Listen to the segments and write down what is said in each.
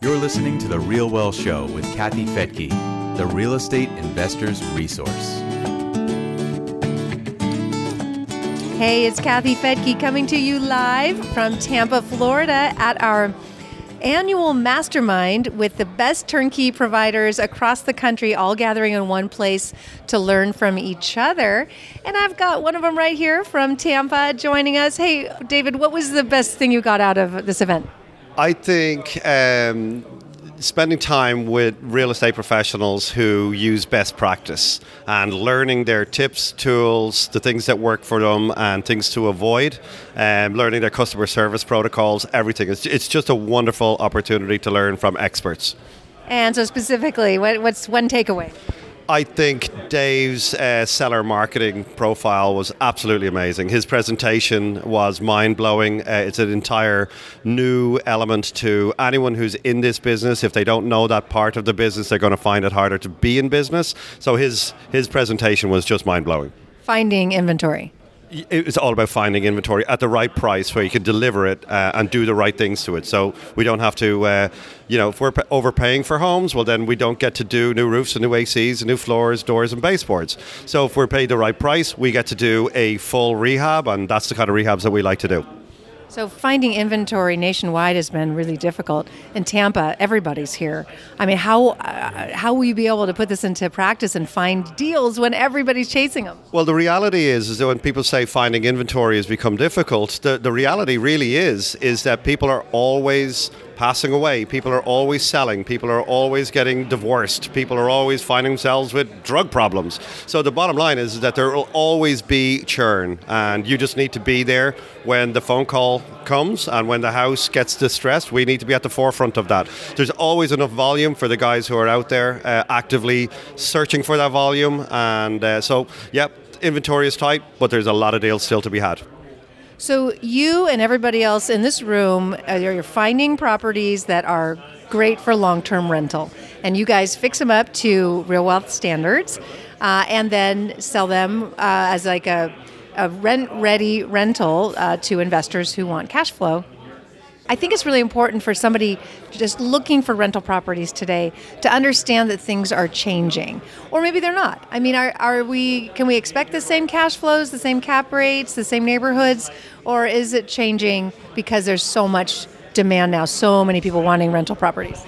You're listening to The Real Wealth Show with Kathy Fettke, the real estate investor's resource. Hey, it's Kathy Fettke coming to you live from Tampa, Florida at our annual mastermind with the best turnkey providers across the country, all gathering in one place to learn from each other. And I've got one of them right here from Tampa joining us. Hey, David, what was the best thing you got out of this event? I think um, spending time with real estate professionals who use best practice and learning their tips, tools, the things that work for them, and things to avoid, um, learning their customer service protocols, everything. It's, it's just a wonderful opportunity to learn from experts. And so, specifically, what, what's one takeaway? I think Dave's uh, seller marketing profile was absolutely amazing. His presentation was mind blowing. Uh, it's an entire new element to anyone who's in this business. If they don't know that part of the business, they're going to find it harder to be in business. So his his presentation was just mind blowing. Finding inventory it's all about finding inventory at the right price where you can deliver it uh, and do the right things to it. So we don't have to, uh, you know, if we're overpaying for homes, well, then we don't get to do new roofs and new ACs and new floors, doors, and baseboards. So if we're paid the right price, we get to do a full rehab, and that's the kind of rehabs that we like to do. So finding inventory nationwide has been really difficult. In Tampa, everybody's here. I mean, how uh, how will you be able to put this into practice and find deals when everybody's chasing them? Well, the reality is, is that when people say finding inventory has become difficult, the, the reality really is is that people are always passing away. People are always selling. People are always getting divorced. People are always finding themselves with drug problems. So the bottom line is that there will always be churn, and you just need to be there when the phone call comes and when the house gets distressed. We need to be at the forefront of that. There's always enough volume for the guys who are out there uh, actively searching for that volume, and uh, so yep. Inventory is tight, but there's a lot of deals still to be had. So you and everybody else in this room, you're finding properties that are great for long-term rental, and you guys fix them up to real wealth standards, uh, and then sell them uh, as like a, a rent-ready rental uh, to investors who want cash flow I think it's really important for somebody just looking for rental properties today to understand that things are changing, or maybe they're not. I mean, are, are we? Can we expect the same cash flows, the same cap rates, the same neighborhoods, or is it changing because there's so much demand now, so many people wanting rental properties?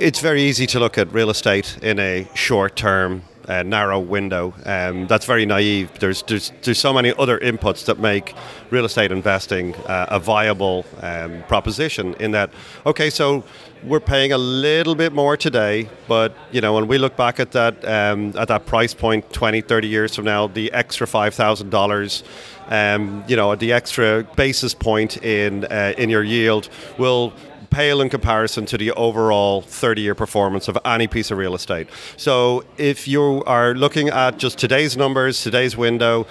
It's very easy to look at real estate in a short term uh, narrow window. Um, that's very naive. There's, there's there's so many other inputs that make real estate investing uh, a viable um, proposition. In that, okay, so we're paying a little bit more today, but you know when we look back at that um, at that price point 20, 30 years from now, the extra five thousand dollars. Um, you know, the extra basis point in uh, in your yield will pale in comparison to the overall 30 year performance of any piece of real estate. So if you are looking at just today's numbers, today's window,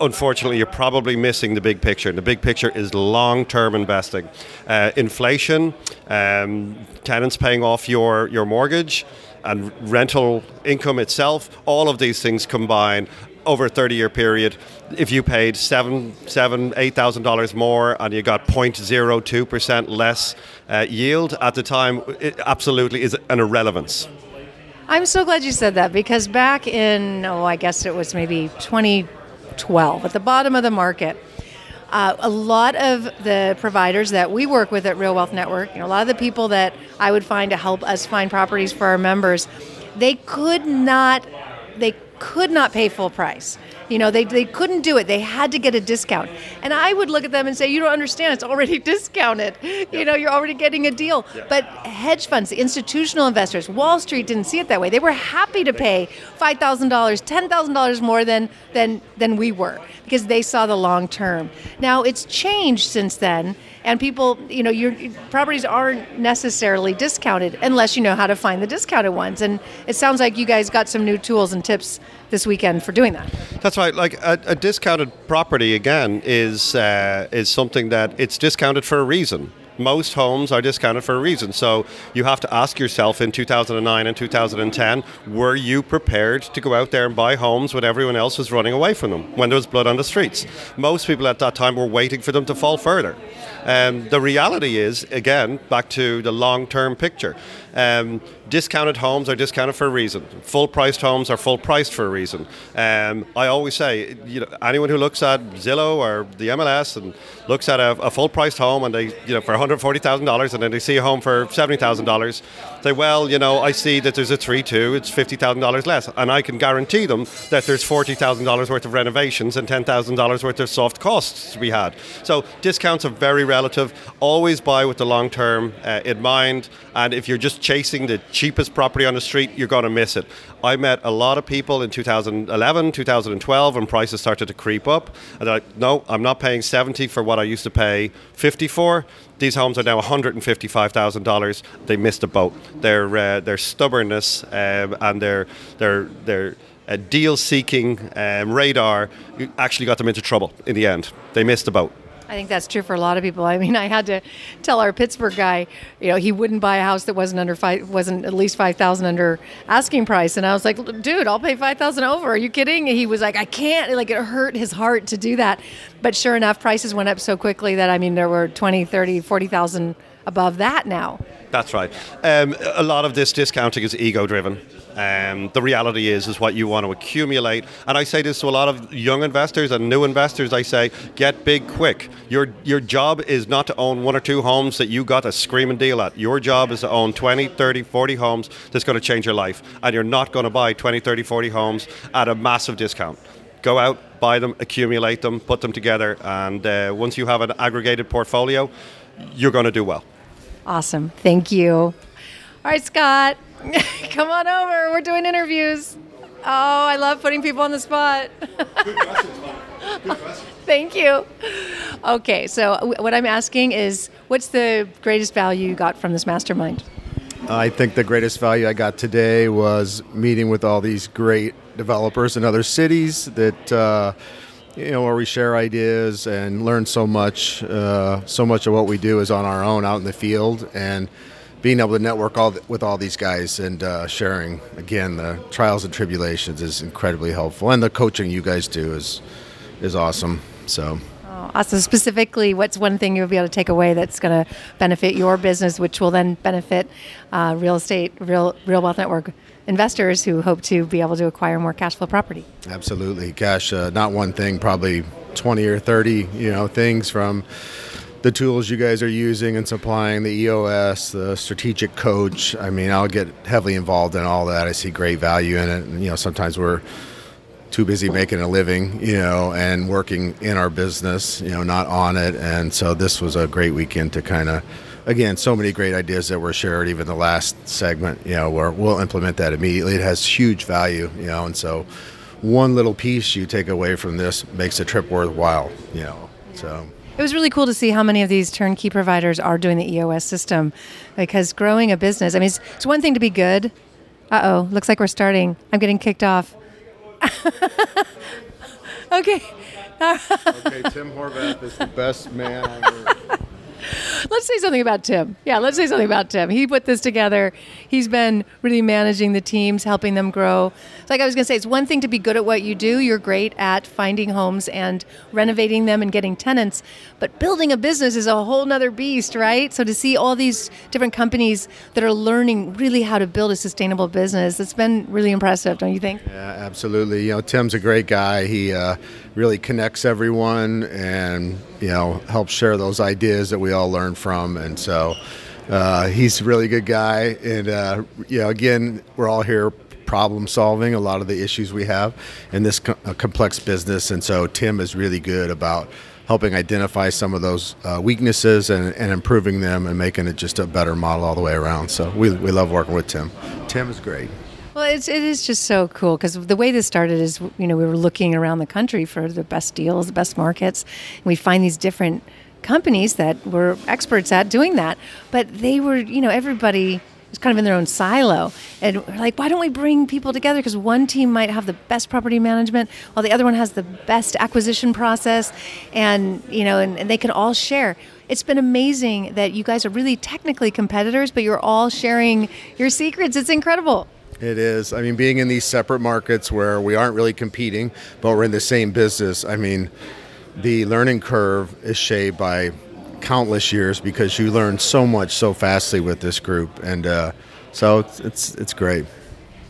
unfortunately, you're probably missing the big picture. The big picture is long term investing. Uh, inflation, um, tenants paying off your, your mortgage, and rental income itself, all of these things combine over a 30 year period, if you paid seven, seven, eight thousand dollars more and you got 0.02 percent less uh, yield at the time, it absolutely is an irrelevance. I'm so glad you said that because back in oh, I guess it was maybe 2012 at the bottom of the market. Uh, a lot of the providers that we work with at Real Wealth Network, you know, a lot of the people that I would find to help us find properties for our members, they could not, they could not pay full price. You know, they, they couldn't do it. They had to get a discount. And I would look at them and say, You don't understand, it's already discounted. You know, you're already getting a deal. But hedge funds, institutional investors, Wall Street didn't see it that way. They were happy to pay $5,000, $10,000 more than, than, than we were because they saw the long term. Now, it's changed since then and people, you know, your properties aren't necessarily discounted unless you know how to find the discounted ones. And it sounds like you guys got some new tools and tips this weekend for doing that. That's right. Like a, a discounted property again is uh, is something that it's discounted for a reason. Most homes are discounted for a reason. So you have to ask yourself in 2009 and 2010, were you prepared to go out there and buy homes when everyone else was running away from them, when there was blood on the streets? Most people at that time were waiting for them to fall further. Um, the reality is, again, back to the long term picture. Um, discounted homes are discounted for a reason. Full priced homes are full priced for a reason. Um, I always say, you know, anyone who looks at Zillow or the MLS and looks at a, a full priced home and they, you know, for $140,000 and then they see a home for $70,000, say, well, you know, I see that there's a 3 2, it's $50,000 less. And I can guarantee them that there's $40,000 worth of renovations and $10,000 worth of soft costs to be had. So discounts are very relative. Always buy with the long term uh, in mind. And if you're just chasing the cheapest property on the street, you're going to miss it. I met a lot of people in 2011, 2012 when prices started to creep up. And they're like, no, I'm not paying 70 for what I used to pay 50 for. These homes are now $155,000. They missed a boat. Their, uh, their stubbornness um, and their, their, their uh, deal seeking um, radar actually got them into trouble in the end. They missed a boat. I think that's true for a lot of people. I mean, I had to tell our Pittsburgh guy, you know, he wouldn't buy a house that wasn't under five, wasn't at least five thousand under asking price, and I was like, dude, I'll pay five thousand over. Are you kidding? And he was like, I can't. Like it hurt his heart to do that, but sure enough, prices went up so quickly that I mean, there were 20, 30, 40,000 above that now. That's right. Um, a lot of this discounting is ego driven. Um, the reality is is what you want to accumulate. And I say this to a lot of young investors and new investors. I say, get big quick. Your your job is not to own one or two homes that you got a screaming deal at. Your job is to own 20, 30, 40 homes that's going to change your life. And you're not going to buy 20, 30, 40 homes at a massive discount. Go out, buy them, accumulate them, put them together, and uh, once you have an aggregated portfolio, you're going to do well. Awesome. Thank you. All right, Scott. Come on over. We're doing interviews. Oh, I love putting people on the spot. Thank you. Okay, so what I'm asking is what's the greatest value you got from this mastermind? I think the greatest value I got today was meeting with all these great developers in other cities that. Uh, you know, where we share ideas and learn so much. Uh, so much of what we do is on our own out in the field, and being able to network all the, with all these guys and uh, sharing again the trials and tribulations is incredibly helpful, and the coaching you guys do is is awesome. So. Oh, awesome. Specifically, what's one thing you'll be able to take away that's going to benefit your business, which will then benefit uh, real estate, real real wealth network investors who hope to be able to acquire more cash flow property? Absolutely, cash. Uh, not one thing, probably twenty or thirty. You know, things from the tools you guys are using and supplying, the EOS, the strategic coach. I mean, I'll get heavily involved in all that. I see great value in it. And, you know, sometimes we're too busy making a living, you know, and working in our business, you know, not on it. And so this was a great weekend to kind of, again, so many great ideas that were shared, even the last segment, you know, where we'll implement that immediately. It has huge value, you know, and so one little piece you take away from this makes a trip worthwhile, you know, so. It was really cool to see how many of these turnkey providers are doing the EOS system because growing a business, I mean, it's, it's one thing to be good. Uh oh, looks like we're starting. I'm getting kicked off. okay. okay, Tim Horvath is the best man on earth. let's say something about Tim. Yeah, let's say something about Tim. He put this together. He's been really managing the teams, helping them grow. Like I was going to say, it's one thing to be good at what you do. You're great at finding homes and renovating them and getting tenants. But building a business is a whole nother beast, right? So to see all these different companies that are learning really how to build a sustainable business, it's been really impressive, don't you think? Yeah, absolutely. You know, Tim's a great guy. He uh, really connects everyone and you know helps share those ideas that we all learn from and so uh, he's a really good guy and uh, you know again we're all here problem solving a lot of the issues we have in this co- complex business and so tim is really good about helping identify some of those uh, weaknesses and, and, improving them and making it just a better model all the way around so we, we love working with tim. Tim is great. Well, it's it is just so cool because the way this started is you know we were looking around the country for the best deals, the best markets, and we find these different companies that were experts at doing that, but they were you know everybody was kind of in their own silo, and we're like, why don't we bring people together? Because one team might have the best property management, while the other one has the best acquisition process, and you know, and, and they can all share it's been amazing that you guys are really technically competitors, but you're all sharing your secrets. It's incredible. It is. I mean, being in these separate markets where we aren't really competing, but we're in the same business. I mean, the learning curve is shaped by countless years because you learn so much so fastly with this group, and uh, so it's, it's it's great.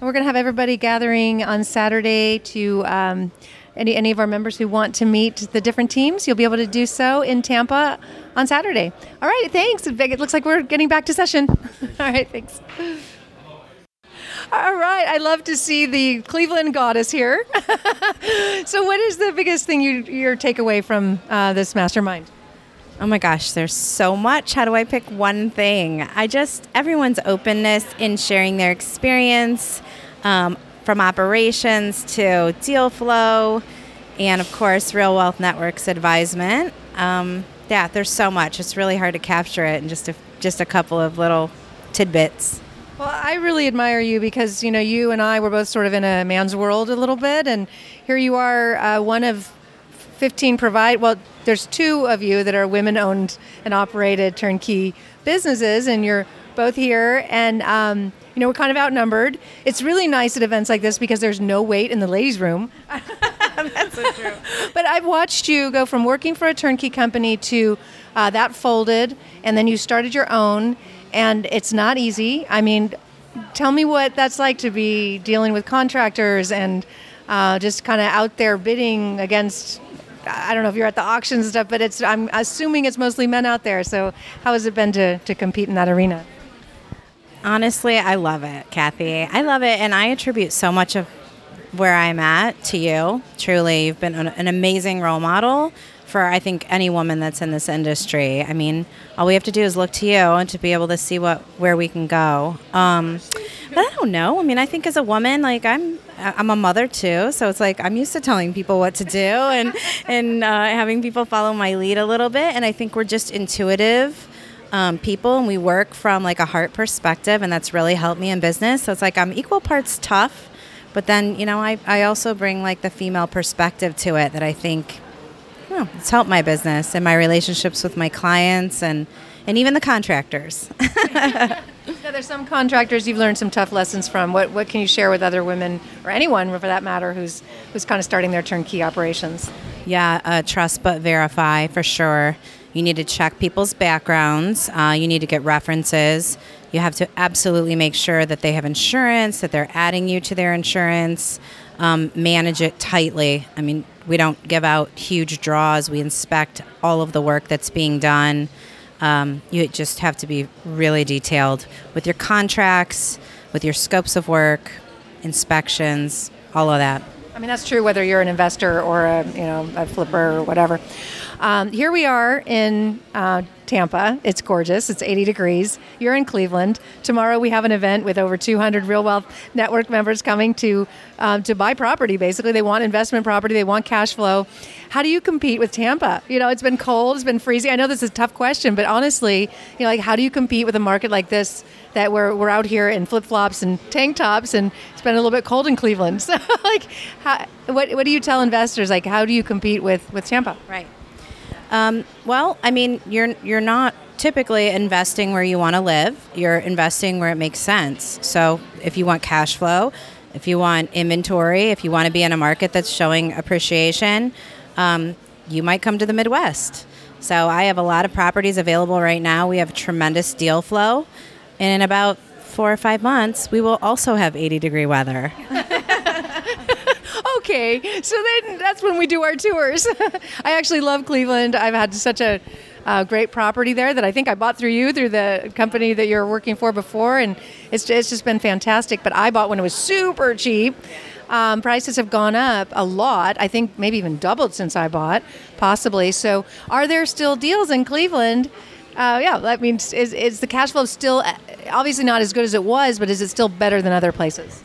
We're going to have everybody gathering on Saturday to. Um, any, any of our members who want to meet the different teams, you'll be able to do so in Tampa on Saturday. All right, thanks. It looks like we're getting back to session. All right, thanks. All right, I love to see the Cleveland goddess here. so, what is the biggest thing you your takeaway from uh, this mastermind? Oh my gosh, there's so much. How do I pick one thing? I just everyone's openness in sharing their experience, um, from operations to deal flow, and of course, Real Wealth Network's advisement. Um, yeah, there's so much. It's really hard to capture it in just a just a couple of little tidbits. Well, I really admire you because you know you and I were both sort of in a man's world a little bit, and here you are, uh, one of 15 provide. Well, there's two of you that are women-owned and operated turnkey businesses, and you're both here, and um, you know we're kind of outnumbered. It's really nice at events like this because there's no wait in the ladies' room. That's so true. but I've watched you go from working for a turnkey company to uh, that folded, and then you started your own and it's not easy. I mean, tell me what that's like to be dealing with contractors and uh, just kind of out there bidding against. I don't know if you're at the auctions stuff, but it's. I'm assuming it's mostly men out there. So, how has it been to to compete in that arena? Honestly, I love it, Kathy. I love it, and I attribute so much of where I'm at to you. Truly, you've been an amazing role model for I think any woman that's in this industry. I mean, all we have to do is look to you and to be able to see what where we can go. Um, but I don't know. I mean, I think as a woman, like I'm I'm a mother too, so it's like I'm used to telling people what to do and and uh, having people follow my lead a little bit. And I think we're just intuitive. Um, people and we work from like a heart perspective and that's really helped me in business so it's like i'm equal parts tough but then you know I, I also bring like the female perspective to it that i think oh, it's helped my business and my relationships with my clients and and even the contractors. yeah, there's some contractors you've learned some tough lessons from. What what can you share with other women or anyone for that matter who's who's kind of starting their turnkey operations? Yeah, uh, trust but verify for sure. You need to check people's backgrounds. Uh, you need to get references. You have to absolutely make sure that they have insurance, that they're adding you to their insurance. Um, manage it tightly. I mean, we don't give out huge draws. We inspect all of the work that's being done. Um, you just have to be really detailed with your contracts, with your scopes of work, inspections, all of that. I mean, that's true whether you're an investor or a you know a flipper or whatever. Um, here we are in uh, Tampa. It's gorgeous. It's 80 degrees. You're in Cleveland. Tomorrow we have an event with over 200 Real Wealth Network members coming to um, to buy property. Basically, they want investment property. They want cash flow. How do you compete with Tampa? You know, it's been cold. It's been freezing. I know this is a tough question, but honestly, you know, like how do you compete with a market like this? That we're, we're out here in flip flops and tank tops, and it's been a little bit cold in Cleveland. So, like, how, what what do you tell investors? Like, how do you compete with with Tampa? Right. Um, well, I mean, you're you're not typically investing where you want to live. You're investing where it makes sense. So if you want cash flow, if you want inventory, if you want to be in a market that's showing appreciation, um, you might come to the Midwest. So I have a lot of properties available right now. We have tremendous deal flow, and in about four or five months, we will also have 80 degree weather. okay, so then that's when we do our tours. I actually love Cleveland. I've had such a uh, great property there that I think I bought through you, through the company that you're working for before, and it's, it's just been fantastic. But I bought when it was super cheap. Um, prices have gone up a lot. I think maybe even doubled since I bought, possibly. So, are there still deals in Cleveland? Uh, yeah, that means is, is the cash flow still uh, obviously not as good as it was, but is it still better than other places?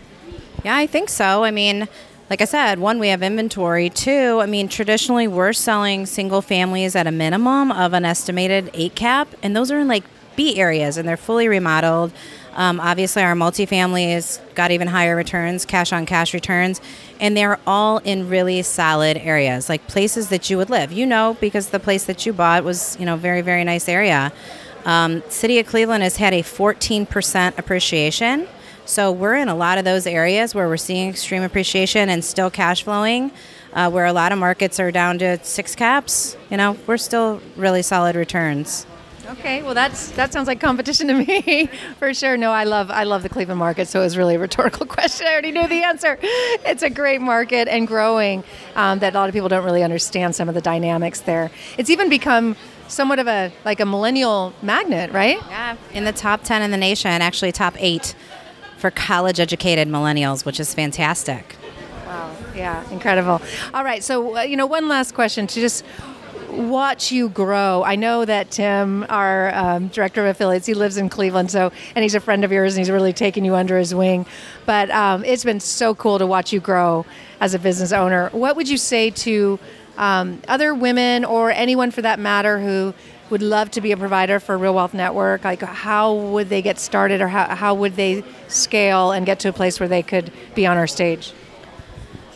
Yeah, I think so. I mean, like I said, one, we have inventory. Two, I mean, traditionally we're selling single families at a minimum of an estimated eight cap, and those are in like B areas, and they're fully remodeled. Um, obviously, our multifamily has got even higher returns, cash on cash returns, and they're all in really solid areas, like places that you would live. You know, because the place that you bought was, you know, very, very nice area. Um, City of Cleveland has had a 14% appreciation. So we're in a lot of those areas where we're seeing extreme appreciation and still cash flowing, uh, where a lot of markets are down to six caps. You know, we're still really solid returns. Okay, well that's that sounds like competition to me for sure. No, I love I love the Cleveland market, so it was really a rhetorical question. I already knew the answer. It's a great market and growing. Um, that a lot of people don't really understand some of the dynamics there. It's even become somewhat of a like a millennial magnet, right? Yeah, in the top ten in the nation, actually top eight for college educated millennials, which is fantastic. Wow, yeah, incredible. All right, so uh, you know, one last question to just watch you grow. I know that Tim, our um, director of affiliates, he lives in Cleveland, so and he's a friend of yours, and he's really taken you under his wing. But um, it's been so cool to watch you grow as a business owner. What would you say to um, other women or anyone for that matter who would love to be a provider for Real Wealth Network? Like, how would they get started, or how, how would they scale and get to a place where they could be on our stage?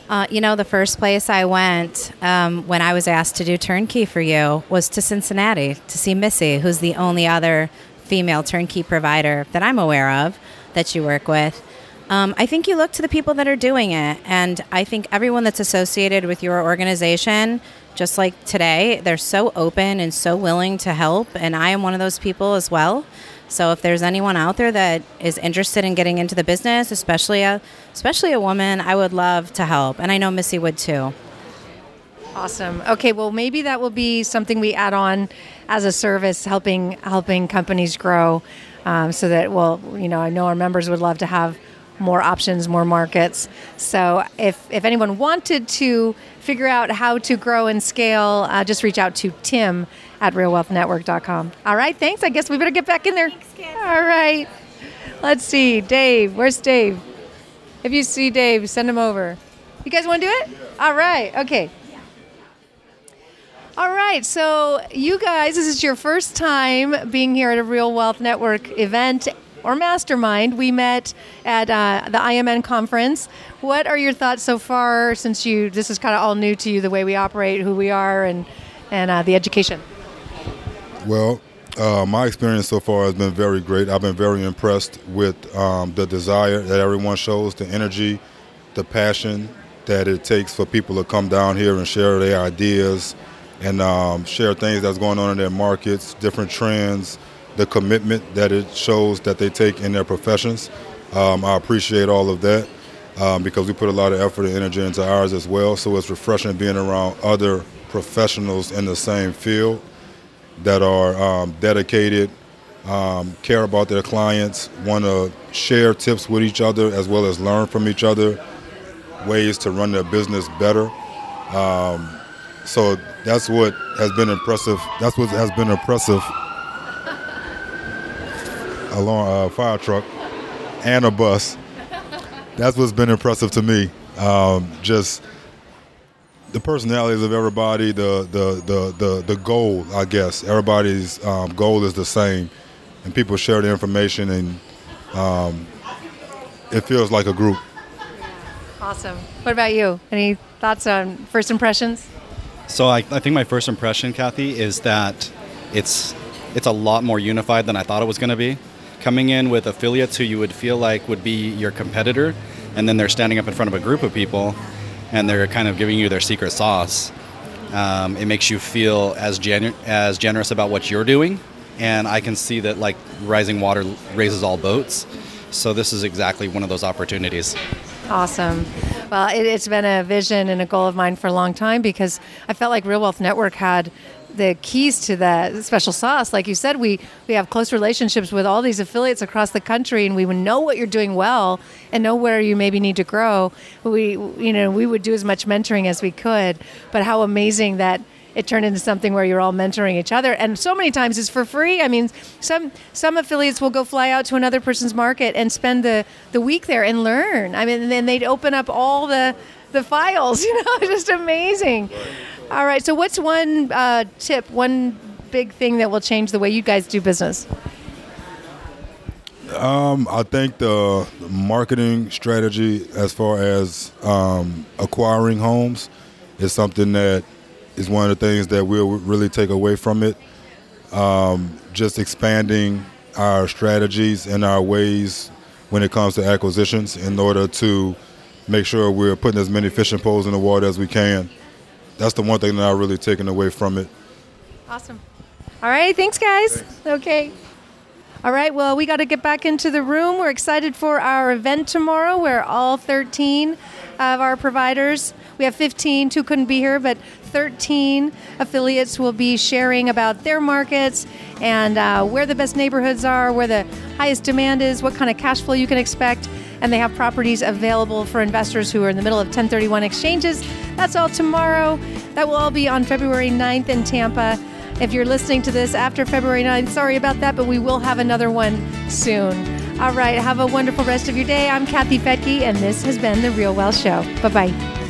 Uh, you know, the first place I went um, when I was asked to do turnkey for you was to Cincinnati to see Missy, who's the only other female turnkey provider that I'm aware of that you work with. Um, I think you look to the people that are doing it, and I think everyone that's associated with your organization, just like today, they're so open and so willing to help, and I am one of those people as well. So if there's anyone out there that is interested in getting into the business, especially a especially a woman, I would love to help, and I know Missy would too. Awesome. Okay, well maybe that will be something we add on as a service, helping helping companies grow, um, so that well, you know, I know our members would love to have more options, more markets. So if if anyone wanted to figure out how to grow and scale, uh, just reach out to Tim at realwealthnetwork.com. All right, thanks. I guess we better get back in there. All right. Let's see. Dave, where's Dave? If you see Dave, send him over. You guys want to do it? All right. Okay. All right, so you guys, this is your first time being here at a Real Wealth Network event or mastermind. We met at uh, the IMN conference. What are your thoughts so far since you this is kind of all new to you, the way we operate, who we are, and and uh, the education? Well, uh, my experience so far has been very great. I've been very impressed with um, the desire that everyone shows, the energy, the passion that it takes for people to come down here and share their ideas and um, share things that's going on in their markets, different trends, the commitment that it shows that they take in their professions. Um, I appreciate all of that um, because we put a lot of effort and energy into ours as well. So it's refreshing being around other professionals in the same field that are um, dedicated, um, care about their clients, want to share tips with each other as well as learn from each other, ways to run their business better. Um, so that's what has been impressive. That's what has been impressive along a uh, fire truck and a bus. That's what's been impressive to me. Um, just the personalities of everybody, the the the the, the goal, I guess. Everybody's um, goal is the same, and people share the information, and um, it feels like a group. Awesome. What about you? Any thoughts on first impressions? So I, I think my first impression, Kathy, is that it's it's a lot more unified than I thought it was going to be coming in with affiliates who you would feel like would be your competitor, and then they're standing up in front of a group of people and they're kind of giving you their secret sauce. Um, it makes you feel as genu- as generous about what you're doing, and I can see that like rising water raises all boats. So this is exactly one of those opportunities. Awesome. Well, it, has been a vision and a goal of mine for a long time because I felt like Real Wealth Network had the keys to that special sauce. Like you said, we, we have close relationships with all these affiliates across the country, and we would know what you're doing well and know where you maybe need to grow. We, you know, we would do as much mentoring as we could. But how amazing that it turned into something where you're all mentoring each other and so many times it's for free i mean some some affiliates will go fly out to another person's market and spend the the week there and learn i mean and then they'd open up all the the files you know just amazing all right. So, what's one uh, tip, one big thing that will change the way you guys do business? Um, I think the marketing strategy, as far as um, acquiring homes, is something that is one of the things that we'll really take away from it. Um, just expanding our strategies and our ways when it comes to acquisitions in order to make sure we're putting as many fishing poles in the water as we can. That's the one thing that I've really taken away from it. Awesome. All right, thanks, guys. Okay. All right, well, we got to get back into the room. We're excited for our event tomorrow where all 13 of our providers, we have 15, two couldn't be here, but 13 affiliates will be sharing about their markets and uh, where the best neighborhoods are, where the highest demand is, what kind of cash flow you can expect. And they have properties available for investors who are in the middle of 1031 exchanges. That's all tomorrow. That will all be on February 9th in Tampa. If you're listening to this after February 9th, sorry about that, but we will have another one soon. All right, have a wonderful rest of your day. I'm Kathy Fettke, and this has been The Real Wealth Show. Bye bye.